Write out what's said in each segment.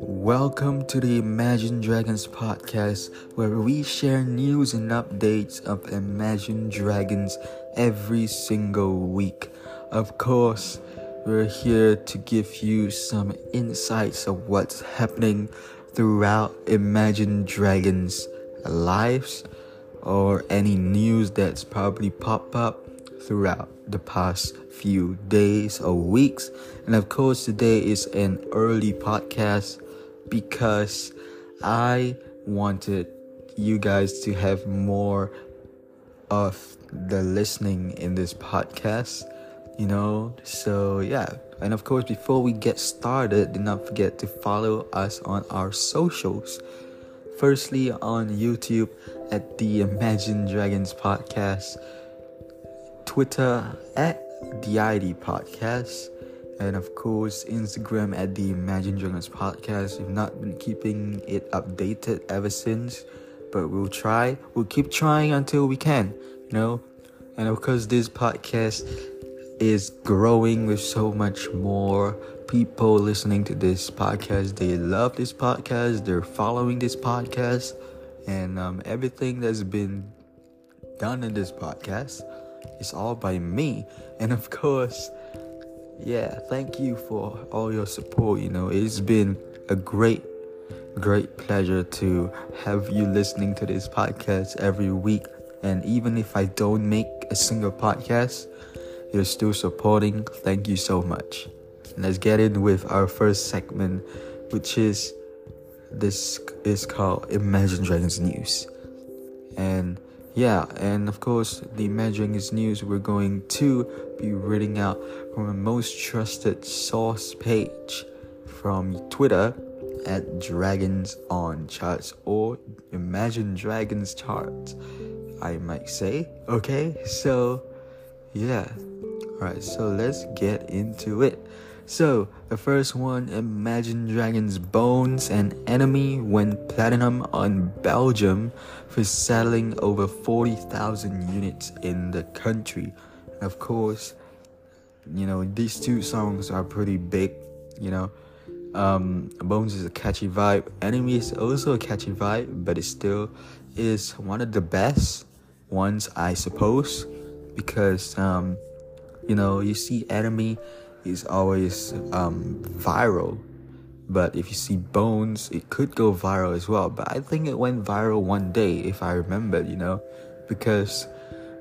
Welcome to the Imagine Dragons podcast, where we share news and updates of Imagine Dragons every single week. Of course, we're here to give you some insights of what's happening throughout Imagine Dragons' lives or any news that's probably popped up throughout the past few days or weeks. And of course, today is an early podcast because I wanted you guys to have more of the listening in this podcast, you know. So, yeah. And of course, before we get started, do not forget to follow us on our socials. Firstly, on YouTube at the Imagine Dragons Podcast, Twitter at the ID Podcast and of course Instagram at the Imagine Dragons podcast. We've not been keeping it updated ever since, but we'll try. We'll keep trying until we can, you know. And of course, this podcast is growing with so much more people listening to this podcast. They love this podcast. They're following this podcast, and um, everything that's been done in this podcast is all by me. And of course yeah, thank you for all your support. You know, it's been a great, great pleasure to have you listening to this podcast every week. And even if I don't make a single podcast, you're still supporting. Thank you so much. Let's get in with our first segment, which is this is called Imagine Dragons News. And yeah, and of course, the Imagine Dragons News, we're going to be reading out from a most trusted source page from Twitter at Dragons on Charts or Imagine Dragons Charts, I might say. Okay, so yeah. Alright, so let's get into it. So, the first one Imagine Dragons Bones, an enemy went platinum on Belgium for selling over 40,000 units in the country. And of course, you know, these two songs are pretty big, you know. Um, Bones is a catchy vibe, Enemy is also a catchy vibe, but it still is one of the best ones, I suppose, because, um, you know, you see Enemy is always um, viral. But if you see Bones, it could go viral as well. But I think it went viral one day, if I remember, you know, because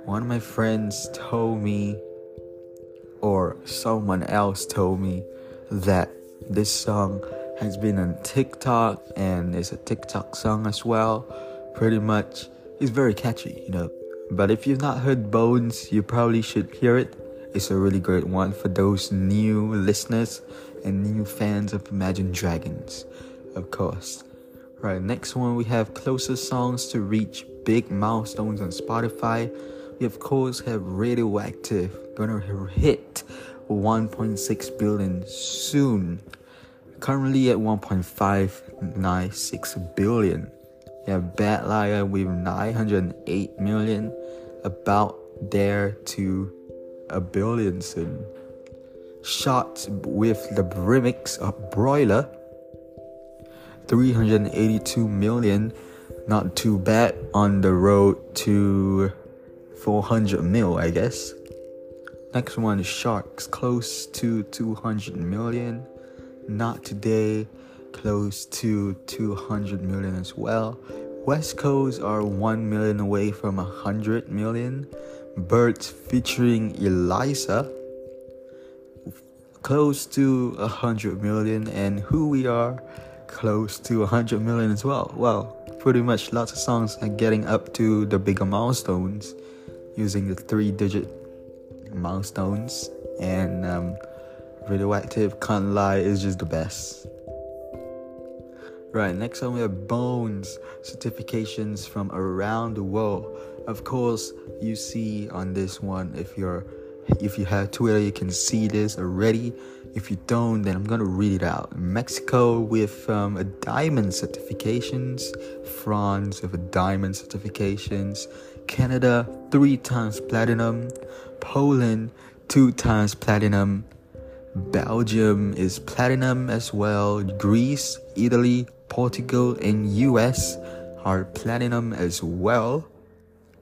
one of my friends told me, or someone else told me, that this song has been on TikTok and it's a TikTok song as well. Pretty much, it's very catchy, you know. But if you've not heard Bones, you probably should hear it it's a really great one for those new listeners and new fans of Imagine Dragons, of course. Right, next one we have closest songs to reach big milestones on Spotify. We of course have Radioactive gonna hit 1.6 billion soon. Currently at 1.596 billion. You have Bad Liar with 908 million, about there to a billion soon. Shot with the remix of Broiler, 382 million, not too bad on the road to 400 mil, I guess. Next one is Sharks, close to 200 million. Not today, close to 200 million as well. West Coast are 1 million away from 100 million. Birds featuring Elisa, close to 100 million, and Who We Are, close to 100 million as well. Well, pretty much lots of songs are getting up to the bigger milestones using the three digit milestones, and um, Radioactive, can't lie, is just the best. Right, next one we have Bones certifications from around the world. Of course, you see on this one if you're if you have Twitter, you can see this already. If you don't, then I'm gonna read it out. Mexico with um, a diamond certifications, France with a diamond certifications, Canada three times platinum, Poland two times platinum, Belgium is platinum as well. Greece, Italy, Portugal, and US are platinum as well.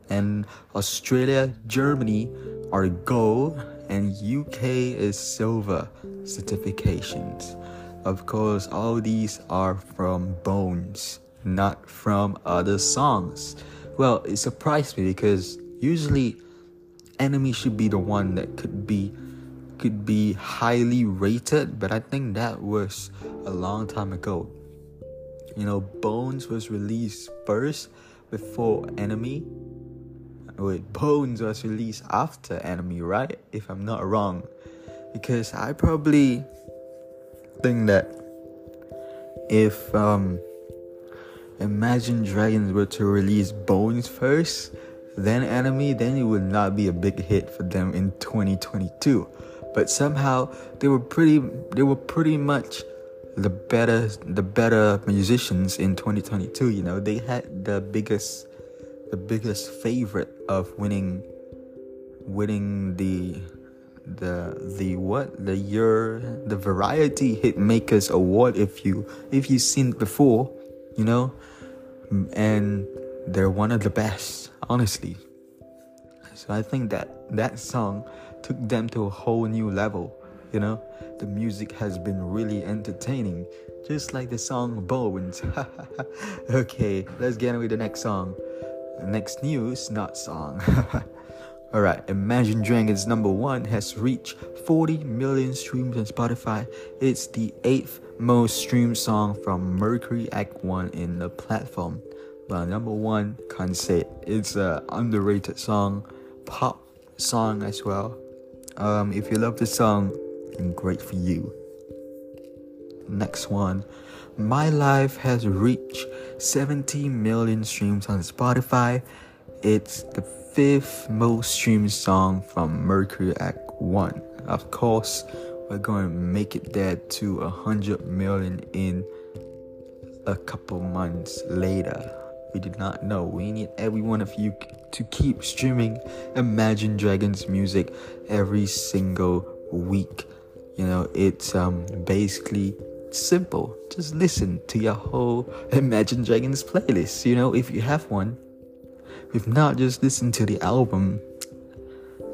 And Australia, Germany are gold, and UK is silver certifications. Of course, all these are from Bones, not from other songs. Well, it surprised me because usually enemy should be the one that could be could be highly rated, but I think that was a long time ago. You know, Bones was released first before Enemy. Wait, Bones was released after Enemy, right? If I'm not wrong. Because I probably think that if um Imagine Dragons were to release Bones first, then Enemy, then it would not be a big hit for them in 2022. But somehow they were pretty they were pretty much the better the better musicians in 2022, you know. They had the biggest the biggest favorite of winning winning the the the what? The year the variety hit makers award if you if you've seen it before you know? And they're one of the best honestly. So i think that that song took them to a whole new level you know? The music has been really entertaining just like the song bones. Okay let's get on with the next song next news not song Alright, Imagine Dragons number one has reached 40 million streams on Spotify. It's the eighth most streamed song from Mercury Act 1 in the platform. But number one, can't say it. It's an underrated song, pop song as well. Um, if you love the song, then great for you. Next one, My Life has reached 70 million streams on Spotify. It's the fifth most streamed song from Mercury Act 1. Of course, we're going to make it there to 100 million in a couple months later. We did not know. We need every one of you to keep streaming Imagine Dragons music every single week. You know, it's um basically simple. Just listen to your whole Imagine Dragons playlist. You know, if you have one, if not, just listen to the album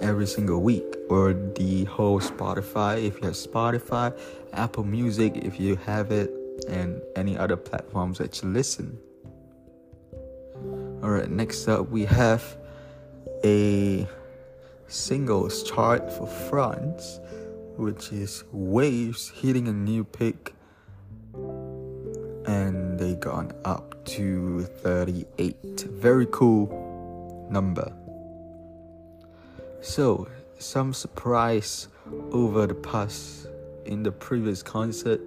every single week or the whole Spotify if you have Spotify, Apple Music if you have it, and any other platforms that you listen. Alright, next up we have a singles chart for France, which is Waves hitting a new peak and they gone up to 38. Very cool number. So, some surprise over the past in the previous concert.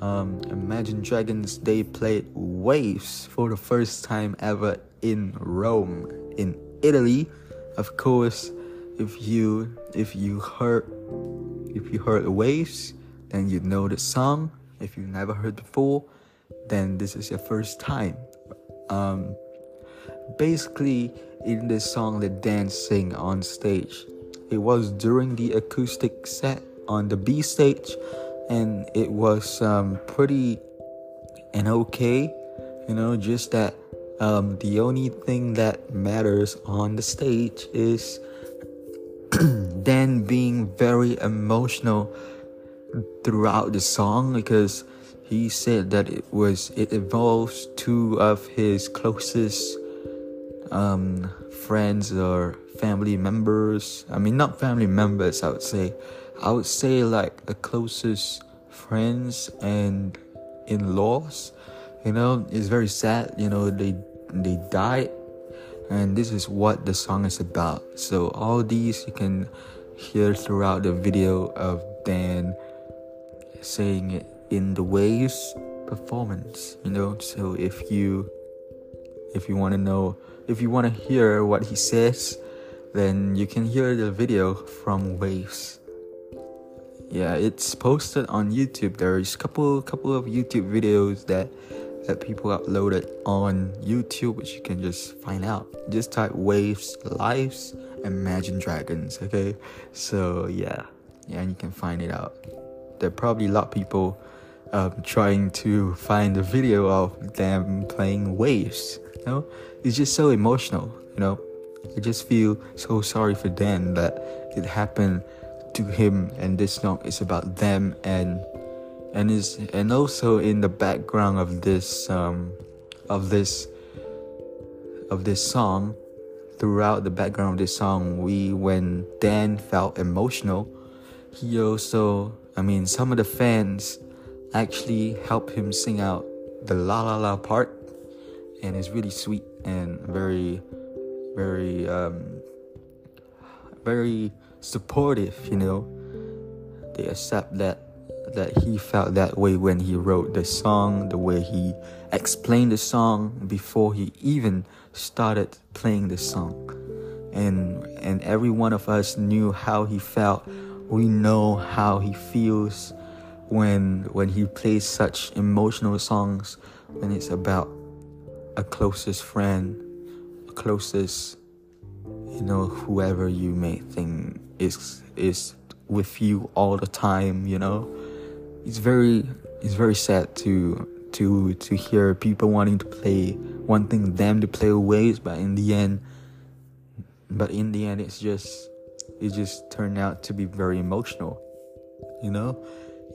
Um, Imagine Dragons they played Waves for the first time ever in Rome, in Italy. Of course, if you if you heard if you heard Waves, then you know the song. If you've never heard before, then this is your first time. Um, basically in this song the dance sing on stage. It was during the acoustic set on the B stage, and it was um, pretty and okay, you know, just that um, the only thing that matters on the stage is Dan being very emotional throughout the song because he said that it was it involves two of his closest um, friends or family members. I mean, not family members, I would say. I would say like the closest friends and in laws. You know, it's very sad. You know, they they died, and this is what the song is about. So all these you can hear throughout the video of Dan saying it in the waves performance. You know, so if you if you want to know if you want to hear what he says, then you can hear the video from Waves. Yeah, it's posted on YouTube. There's couple couple of YouTube videos that that people uploaded on YouTube, which you can just find out. Just type Waves Lives Imagine Dragons. Okay, so yeah, yeah, and you can find it out. There are probably a lot of people um, trying to find a video of them playing waves. You know, it's just so emotional. You know, I just feel so sorry for Dan that it happened to him, and this song is about them and and is and also in the background of this um, of this of this song throughout the background of this song we when dan felt emotional he also i mean some of the fans actually help him sing out the la la la part and it's really sweet and very very um very supportive you know they accept that that he felt that way when he wrote the song, the way he explained the song before he even started playing the song. And and every one of us knew how he felt. We know how he feels when when he plays such emotional songs when it's about a closest friend, a closest you know, whoever you may think is is with you all the time, you know? It's very it's very sad to to to hear people wanting to play wanting them to play waves but in the end but in the end it's just it just turned out to be very emotional you know?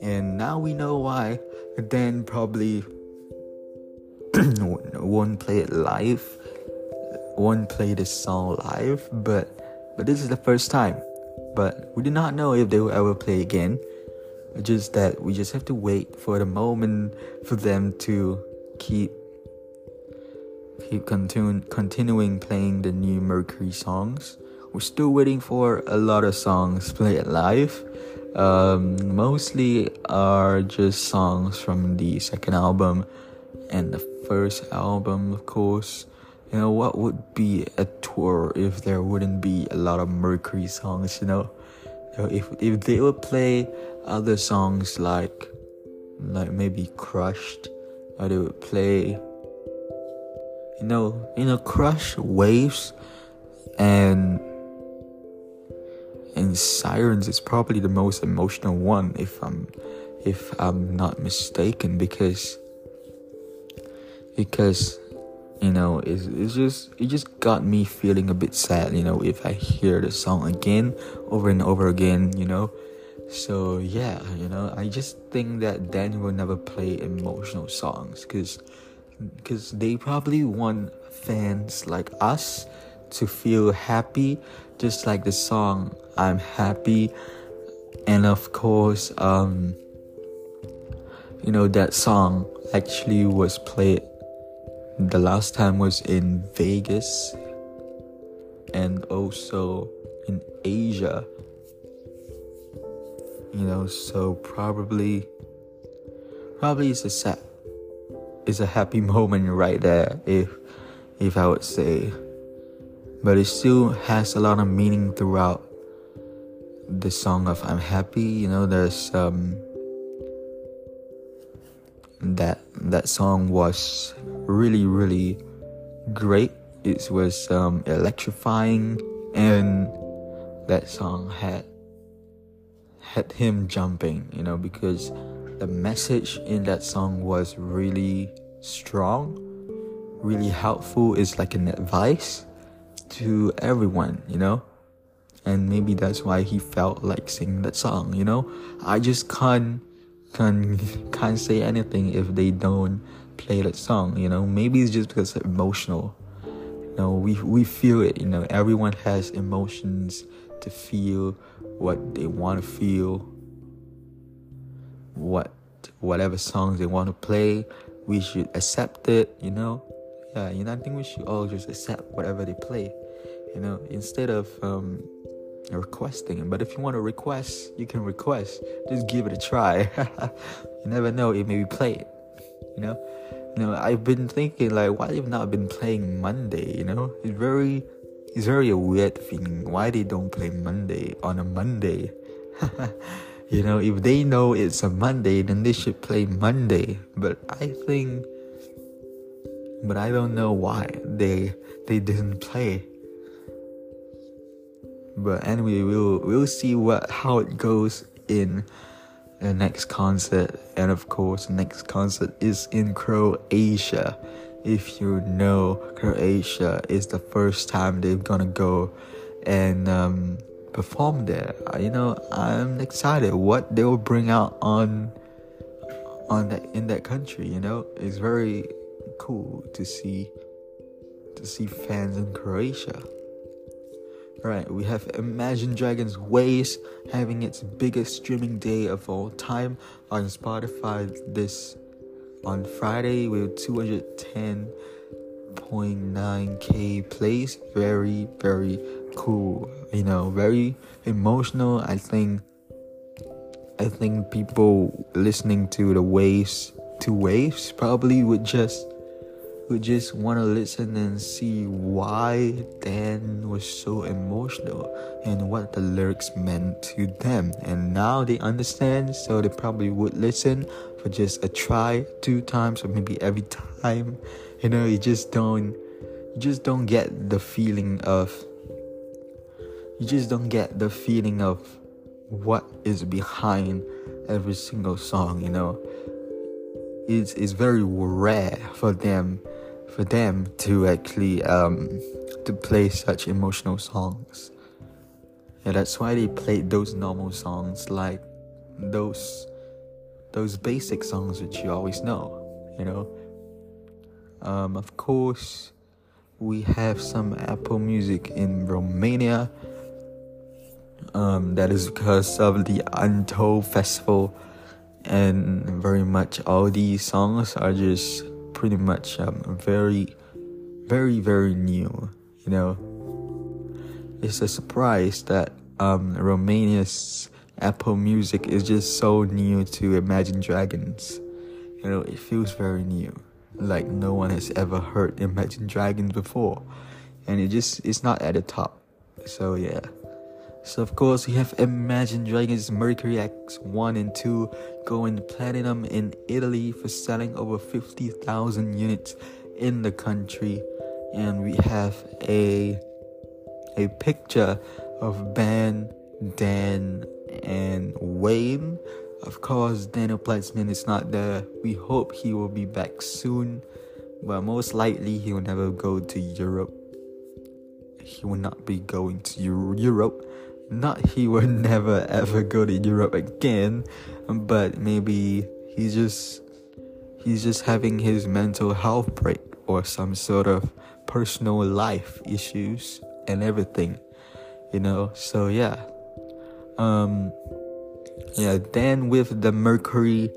And now we know why. Dan probably won't play it live won't play this song live but but this is the first time. But we do not know if they will ever play again. Just that we just have to wait for the moment for them to keep keep continu- continuing playing the new Mercury songs. We're still waiting for a lot of songs played live. Um, mostly are just songs from the second album and the first album, of course. You know, what would be a tour if there wouldn't be a lot of Mercury songs, you know? if if they would play other songs like like maybe crushed or they would play you know you know crush waves and sirens is probably the most emotional one if i'm if i'm not mistaken because because you know it's, it's just it just got me feeling a bit sad you know if i hear the song again over and over again you know. So yeah you know i just think that dan will never play emotional songs because because they probably want fans like us to feel happy just like the song i'm happy and of course um you know that song actually was played the last time was in Vegas and also in Asia. You know, so probably probably it's a sad it's a happy moment right there if if I would say. But it still has a lot of meaning throughout the song of I'm happy, you know, there's um that that song was really really great. It was um, electrifying and that song had had him jumping you know because the message in that song was really strong really helpful. It's like an advice to everyone you know? And maybe that's why he felt like singing that song you know? I just can't can't can't say anything if they don't play that song you know? Maybe it's just because it's emotional. You know we we feel it you know? Everyone has emotions to feel what they want to feel. What whatever songs they want to play we should accept it you know? Yeah you know i think we should all just accept whatever they play you know instead of um requesting but if you want to request you can request. Just give it a try. You never know it may be played you know? You know i've been thinking like why they've not been playing monday you know? It's very it's very a weird thing. why they don't play monday on a monday? You know if they know it's a monday then they should play monday. But i think but i don't know why they they didn't play But anyway, we'll we'll see what how it goes in the next concert, and of course, the next concert is in Croatia. If you know, Croatia is the first time they're gonna go and um, perform there. Uh, you know, I'm excited what they will bring out on on that in that country. You know, it's very cool to see to see fans in Croatia. Right, we have Imagine Dragons Waves having its biggest streaming day of all time on Spotify this on Friday with 210.9k plays. Very, very cool. You know, very emotional. I think I think people listening to the waves to waves probably would just who just want to listen and see why Dan was so emotional and what the lyrics meant to them. And now they understand, so they probably would listen for just a try, two times, or maybe every time. You know, you just don't, you just don't get the feeling of, you just don't get the feeling of what is behind every single song. You know, it's it's very rare for them for them to actually um, to play such emotional songs. Yeah, that's why they played those normal songs like those those basic songs which you always know, you know. Um, of course, we have some Apple Music in Romania. Um, that is because of the Untold Festival, and very much all these songs are just pretty much um, very, very, very new. You know, it's a surprise that um, Romania's Apple Music is just so new to Imagine Dragons. You know, it feels very new, like no one has ever heard Imagine Dragons before, and it just it's not at the top. So yeah. So of course we have Imagine Dragons Mercury Acts 1 and 2 going platinum in Italy for selling over 50,000 units in the country and we have a a picture of Ben, Dan and Wayne. Of course Daniel Platzman is not there. We hope he will be back soon, but most likely he will never go to Europe. He will not be going to Europe not he will never ever go to Europe again, but maybe he's just he's just having his mental health break or some sort of personal life issues and everything. You know, so yeah. Um yeah, then with the Mercury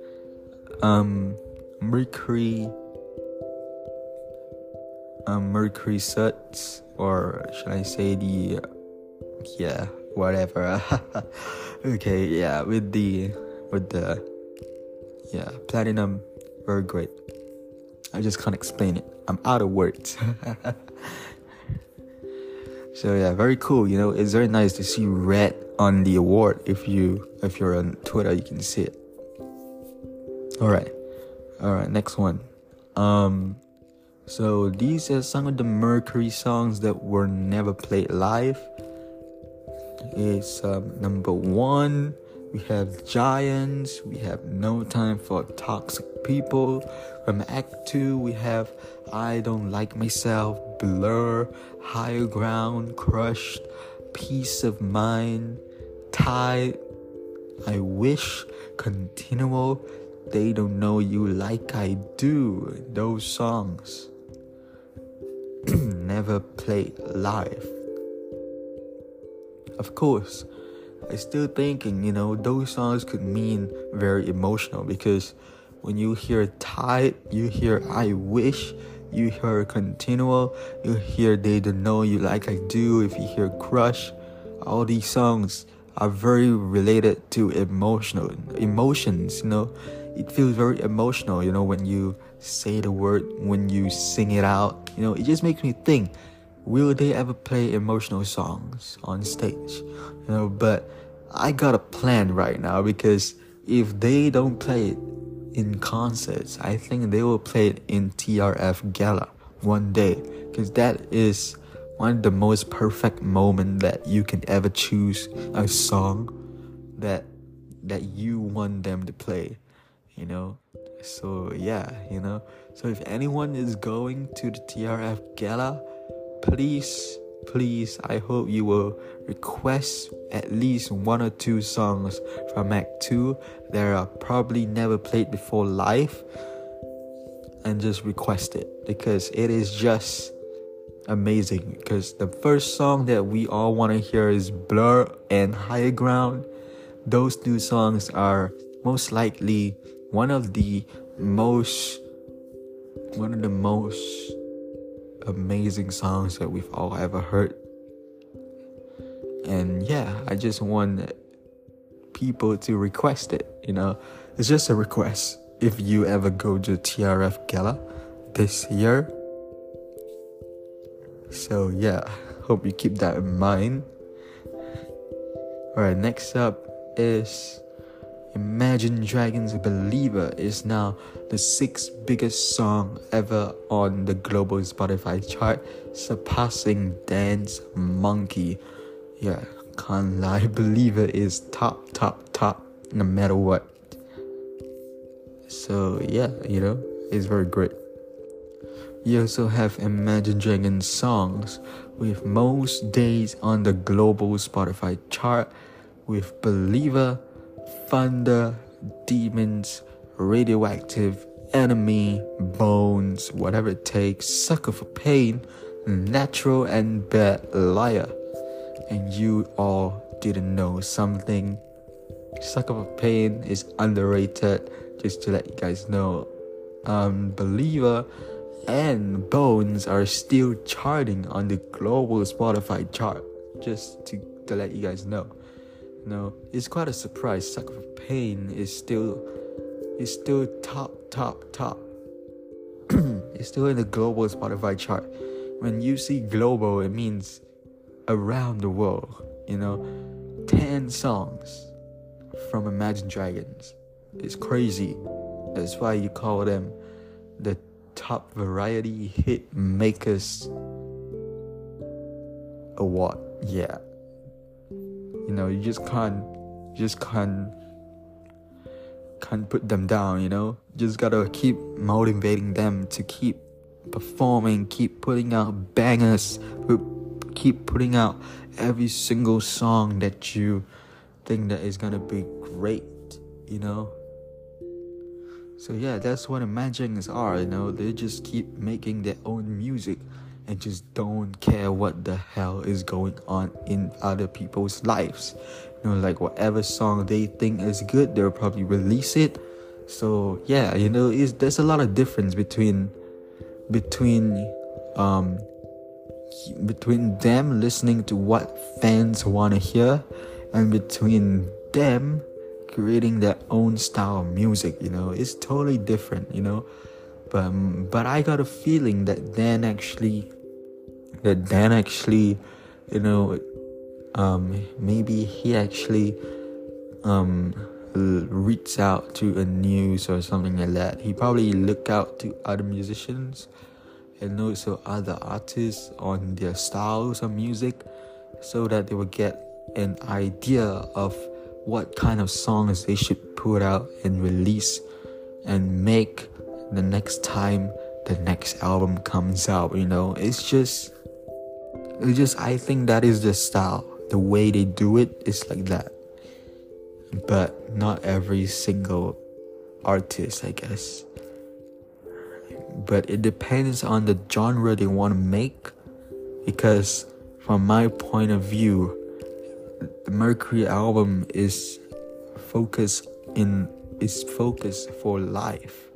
um Mercury um Mercury sets or should I say the yeah whatever. okay, yeah, with the with the yeah platinum, very great. I just can't explain it. I'm out of words. so yeah, very cool. You know, it's very nice to see red on the award. If you if you're on Twitter, you can see it. All right, all right. Next one. Um, so these are some of the Mercury songs that were never played live is um, number one. We have Giants. We have No Time for Toxic People. From Act 2, we have I Don't Like Myself, Blur, Higher Ground, Crushed, Peace of Mind, Tied, I Wish, Continual, They Don't Know You Like I Do. Those songs never played live of course, I still thinking, you know, those songs could mean very emotional because when you hear Tied, you hear I Wish, you hear Continual, you hear They Don't Know You Like I Do, if you hear Crush, all these songs are very related to emotional emotions, you know. It feels very emotional, you know, when you say the word, when you sing it out, you know, it just makes me think will they ever play emotional songs on stage? You know, but I got a plan right now because if they don't play it in concerts, I think they will play it in TRF Gala one day. Because that is one of the most perfect moment that you can ever choose a song that that you want them to play you know? So yeah you know? So if anyone is going to the trf gala please please i hope you will request at least one or two songs from act 2 that are probably never played before live and just request it because it is just amazing. Because the first song that we all want to hear is blur and higher ground. Those two songs are most likely one of the most one of the most amazing songs that we've all ever heard. And yeah i just want people to request it you know? It's just a request. If you ever go to trf gala this year. So yeah hope you keep that in mind. All right next up is Imagine Dragons Believer is now the sixth biggest song ever on the global Spotify chart, surpassing Dance Monkey. Yeah, can't lie, Believer is top, top, top, no matter what. So, yeah, you know, it's very great. You also have Imagine Dragons songs with most days on the global Spotify chart with Believer, Thunder, Demons, Radioactive, Enemy, Bones, Whatever It Takes, Sucker for Pain, Natural, and Bad Liar. And you all didn't know something. Sucker for Pain is underrated, just to let you guys know. Um, Believer and Bones are still charting on the global Spotify chart, just to, to let you guys know. No, it's quite a surprise. Sucker for Pain is still is still top, top, top. it's still in the global Spotify chart. When you see global, it means around the world. You know, ten songs from Imagine Dragons. It's crazy. That's why you call them the top variety hit makers award. Yeah, you know you just can't just can't can't put them down you know? Just gotta keep motivating them to keep performing keep putting out bangers keep putting out every single song that you think that is gonna be great you know? So yeah that's what imaginings are you know? They just keep making their own music and just don't care what the hell is going on in other people's lives. You know, like whatever song they think is good, they'll probably release it. So yeah, you know, is there's a lot of difference between between um between them listening to what fans want to hear and between them creating their own style of music you know it's totally different you know but but I got a feeling that Dan actually that Dan actually you know um, maybe he actually um, reached out to a news or something like that. He probably look out to other musicians and also other artists on their styles of music so that they would get an idea of what kind of songs they should put out and release and make the next time the next album comes out you know? It's just it's just i think that is the style. The way they do it is like that. But not every single artist i guess. But it depends on the genre they want to make because from my point of view the mercury album is focused in is focused for life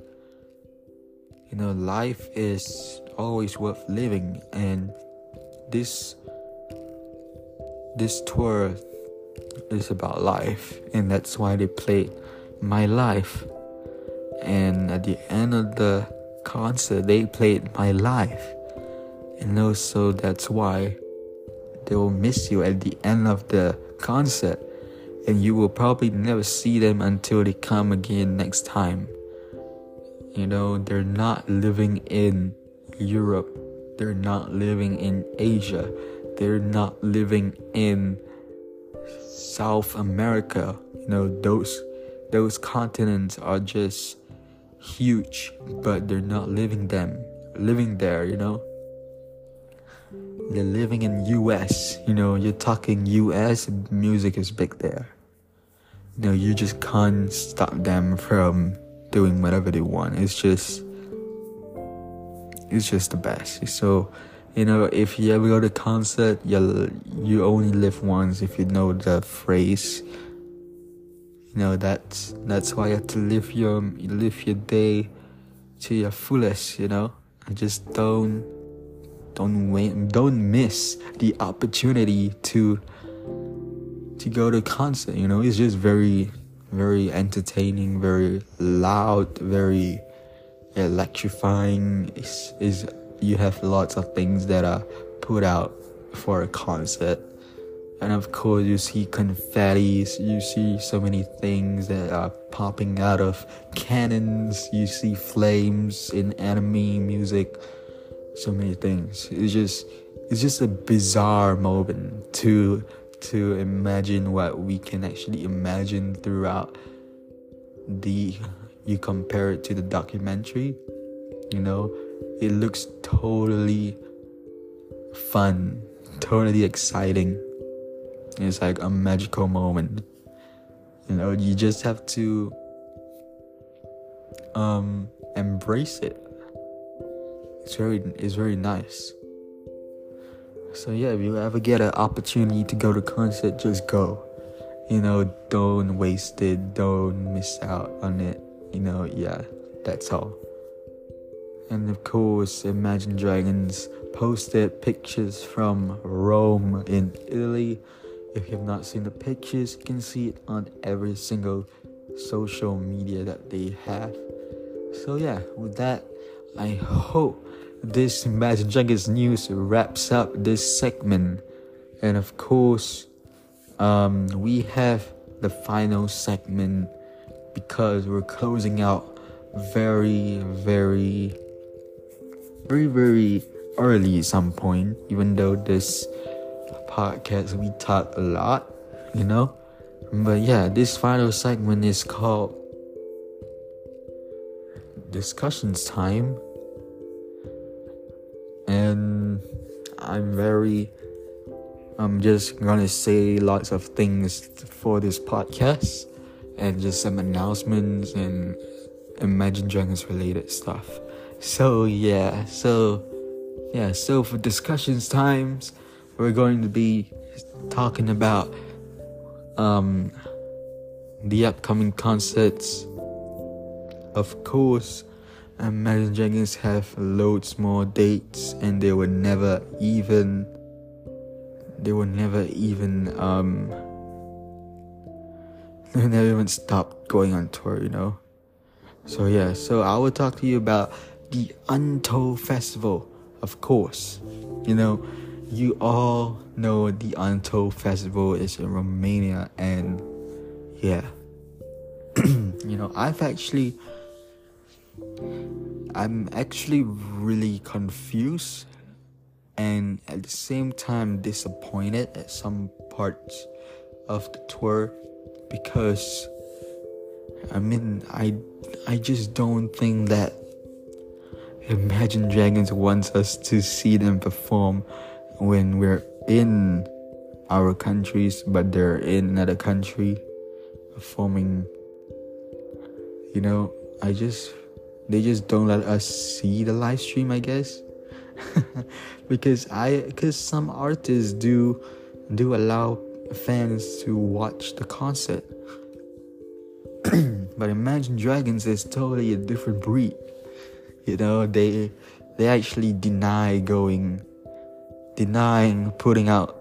you know, life is always worth living, and this this tour is about life, and that's why they played my life. And at the end of the concert, they played my life, and also that's why they will miss you at the end of the concert, and you will probably never see them until they come again next time you know they're not living in europe they're not living in Asia. They're not living in South America. You know, those those continents are just huge, but they're not living them living there, you know. They're living in US, you know, you're talking US, music is big there. You know, you just can't stop them from doing whatever they want. It's just it's just the best. So, you know, if you ever go to concert, you you only live once. If you know the phrase, you know that's that's why you have to live your live your day to your fullest. You know, and just don't don't wait, don't miss the opportunity to to go to concert. You know, it's just very very entertaining, very loud, very electrifying. Is is you have lots of things that are put out for a concert. And of course, you see confettis, you see so many things that are popping out of cannons, you see flames in anime music, so many things. It's just, it's just a bizarre moment to to imagine what we can actually imagine throughout the you compare it to the documentary you know? It looks totally fun totally exciting. It's like a magical moment. You know you just have to um embrace it. It's very it's very nice so yeah, if you ever get an opportunity to go to concert, just go. You know, don't waste it. Don't miss out on it. You know, yeah, that's all. And of course, Imagine Dragons posted pictures from Rome in Italy. If you have not seen the pictures, you can see it on every single social media that they have. So yeah, with that, I hope this Imagine Dragons news wraps up this segment. And of course, um, we have the final segment because we're closing out very, very, very, very early at some point, even though this podcast we talk a lot, you know. But yeah, this final segment is called Discussions Time and I'm very I'm just gonna say lots of things for this podcast and just some announcements and Imagine Dragons related stuff. So yeah, so yeah, so for discussions times we're going to be talking about um the upcoming concerts. Of course, Imagine Dragons have loads more dates and they will never even they will never even um they never even stop going on tour, you know. So yeah, so I will talk to you about the Untold Festival, of course. You know, you all know the Untold Festival is in Romania and yeah. you know, I've actually I'm actually really confused and at the same time disappointed at some parts of the tour because I mean I I just don't think that Imagine Dragons wants us to see them perform when we're in our countries but they're in another country performing. You know I just they just don't let us see the live stream i guess. Because i because some artists do do allow fans to watch the concert. But imagine dragons is totally a different breed. You know they they actually deny going denying putting out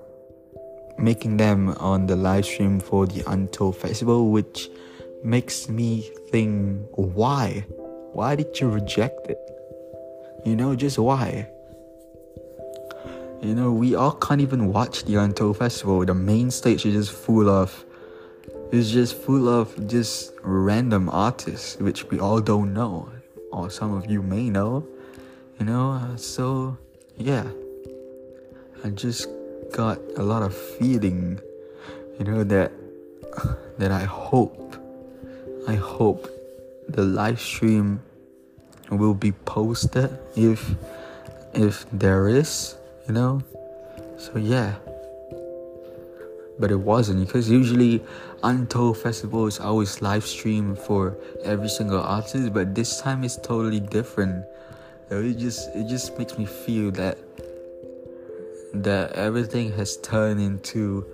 making them on the live stream for the untold festival which makes me think why why did you reject it? You know, just why? You know, we all can't even watch the Untold Festival. The main stage is just full of it's just full of just random artists which we all don't know. Or some of you may know. You know, so yeah, I just got a lot of feeling, you know, that that I hope, I hope the live stream will be posted if if there is, you know. So yeah. But it wasn't because usually Untold festivals always live stream for every single artist, but this time it's totally different. It just it just makes me feel that that everything has turned into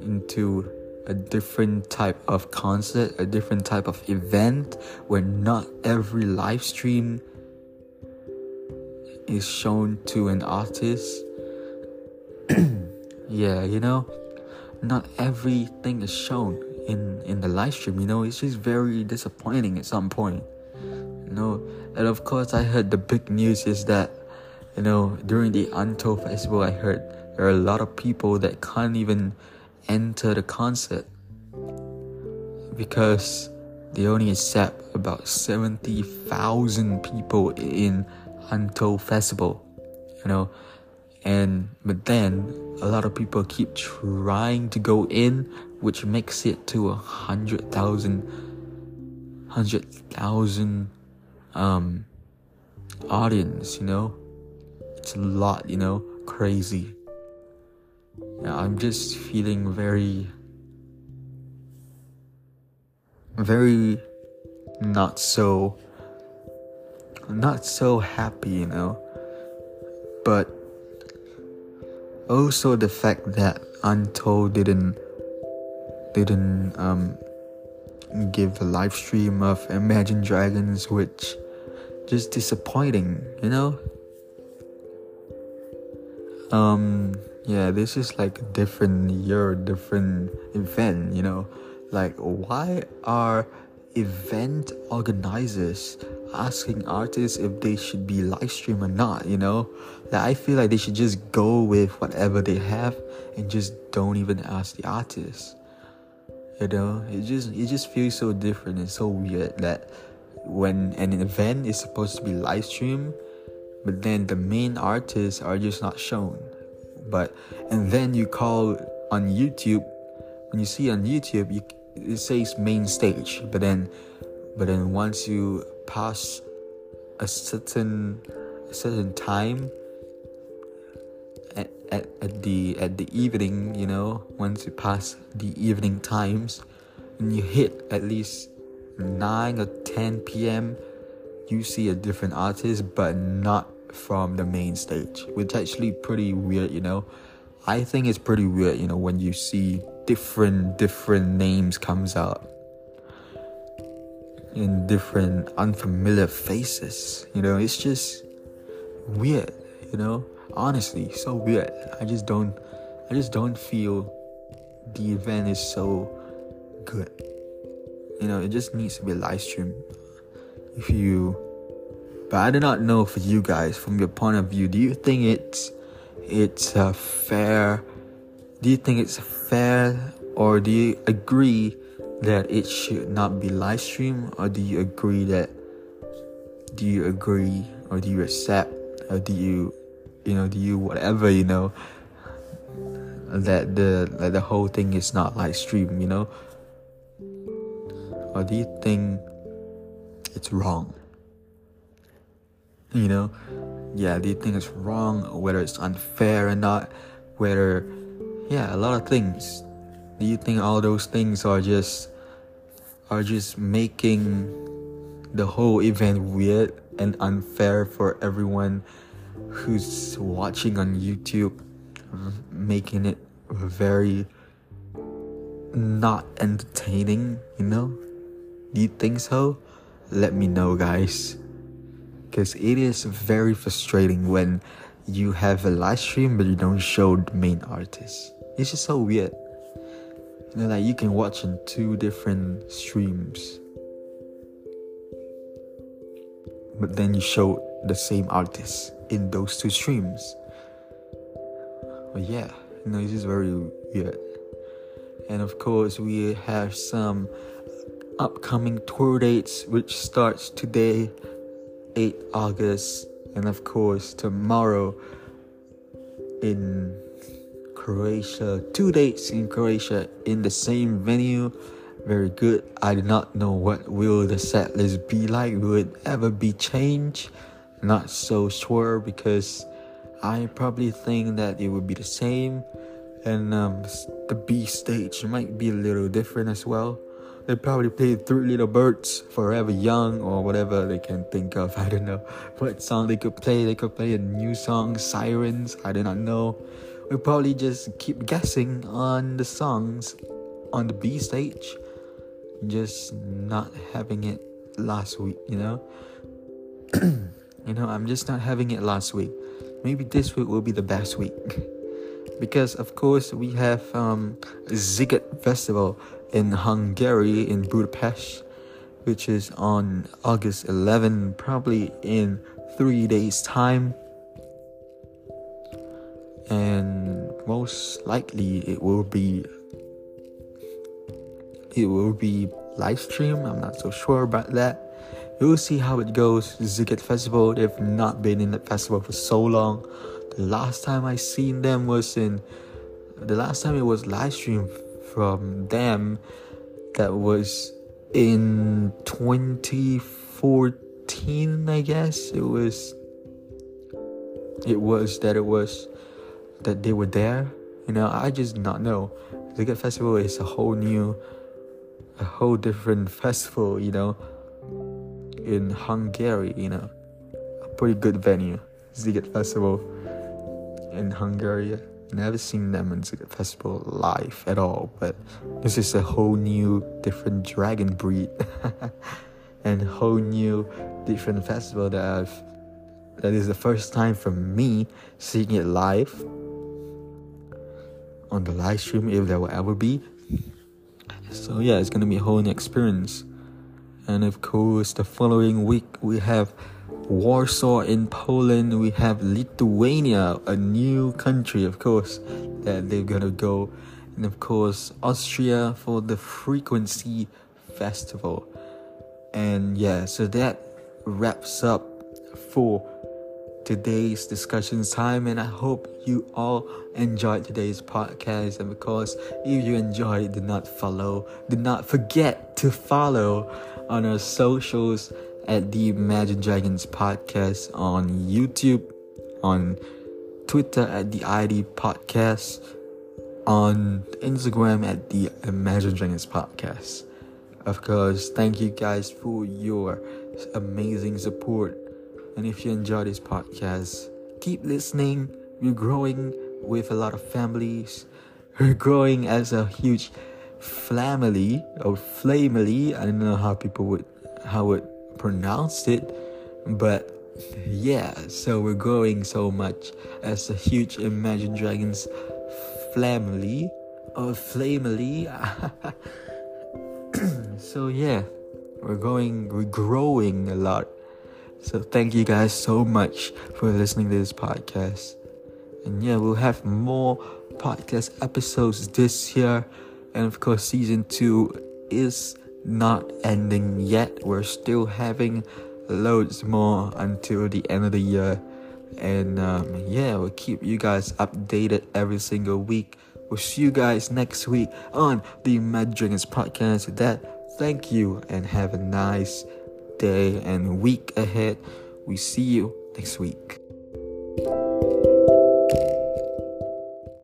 into a different type of concert, a different type of event where not every live stream is shown to an artist. yeah, you know, not everything is shown in in the live stream. You know, it's just very disappointing at some point. You know, and of course, I heard the big news is that you know during the Untold festival, I heard there are a lot of people that can't even enter the concert because they only accept about 70,000 people in Untold Festival, you know. And but then a lot of people keep trying to go in, which makes it to a hundred thousand, hundred thousand, um, audience. You know, it's a lot. You know, crazy. Yeah, I'm just feeling very, very not so, not so happy, you know. But also the fact that Untold didn't didn't um give a live stream of Imagine Dragons, which just disappointing, you know. Um, yeah, this is like a different year, different event, you know. Like, why are event organizers asking artists if they should be live stream or not, you know? Like, I feel like they should just go with whatever they have and just don't even ask the artists. You know, it just it just feels so different and so weird that when an event is supposed to be live stream, but then the main artists are just not shown. But and then you call on YouTube when you see on YouTube you, it says main stage, but then but then once you pass a certain a certain time at, at, at the at the evening, you know, once you pass the evening times and you hit at least 9 or 10 p.m., you see a different artist, but not from the main stage, which actually pretty weird, you know. I think it's pretty weird, you know, when you see different different names comes out in different unfamiliar faces. You know, it's just weird, you know? Honestly, so weird. I just don't I just don't feel the event is so good. You know, it just needs to be live stream. If you but I do not know for you guys from your point of view, do you think it's it's a fair do you think it's fair or do you agree that it should not be live stream or do you agree that do you agree or do you accept? Or do you you know do you whatever you know that the that the whole thing is not live stream you know? Or do you think it's wrong you know yeah do you think it's wrong whether it's unfair or not whether yeah a lot of things do you think all those things are just are just making the whole event weird and unfair for everyone who's watching on YouTube, making it very not entertaining, you know? Do you think so? Let me know, guys. Because it is very frustrating when you have a live stream but you don't show the main artist. It's just so weird. You know, like you can watch in two different streams, but then you show the same artist in those two streams. But yeah, you know, it's just very weird. And of course, we have some upcoming tour dates, which starts today, 8 August, And of course, tomorrow in Croatia, two dates in Croatia in the same venue. Very good. I do not know what will the set list be like. Will it ever be changed? Not so sure because I probably think that it would be the same, and um, the B stage might be a little different as well. They probably played Three Little Birds, Forever Young, or whatever they can think of. I don't know what song they could play. They could play a new song, Sirens. I do not know. We probably just keep guessing on the songs on the B stage, just not having it last week. You know, you know, I'm just not having it last week. Maybe this week will be the best week. because of course we have um, Festival in Hungary, in Budapest, which is on August 11, probably in three days' time. And most likely it will be it will be live stream. I'm not so sure about that. We'll see how it goes. Sziget Festival, they've not been in the festival for so long. The last time I seen them was in the last time it was live stream from them that was in 2014 i guess. It was it was that it was that they were there. You know i just not know. The festival is a whole new a whole different festival you know in hungary you know. A pretty good venue Sziget Festival in Hungary never seen them in the festival live at all, but this is a whole new different dragon breed and whole new different festival that I've that is the first time for me seeing it live on the live stream if there will ever be. So yeah, it's gonna be a whole new experience. And of course the following week we have Warsaw in Poland, we have Lithuania, a new country, of course, that they're gonna go, and of course, Austria for the Frequency Festival. And yeah, so that wraps up for today's discussion time and i hope you all enjoyed today's podcast. And of course if you enjoyed do not follow do not forget to follow on our socials at the Imagine Dragons podcast on YouTube, on Twitter at the ID podcast, on Instagram at the Imagine Dragons podcast. Of course, thank you guys for your amazing support. And if you enjoy this podcast, keep listening. We're growing with a lot of families. We're growing as a huge family or family. I don't know how people would how would pronounced it, but yeah, so we're growing so much as a huge Imagine Dragons family or family. so yeah, we're going, we're growing a lot. So thank you guys so much for listening to this podcast. And yeah, we'll have more podcast episodes this year. And of course, season two is not ending yet. We're still having loads more until the end of the year. And um, yeah, we'll keep you guys updated every single week. We'll see you guys next week on the Mad Dragons podcast. With that, thank you and have a nice day and week ahead. We see you next week.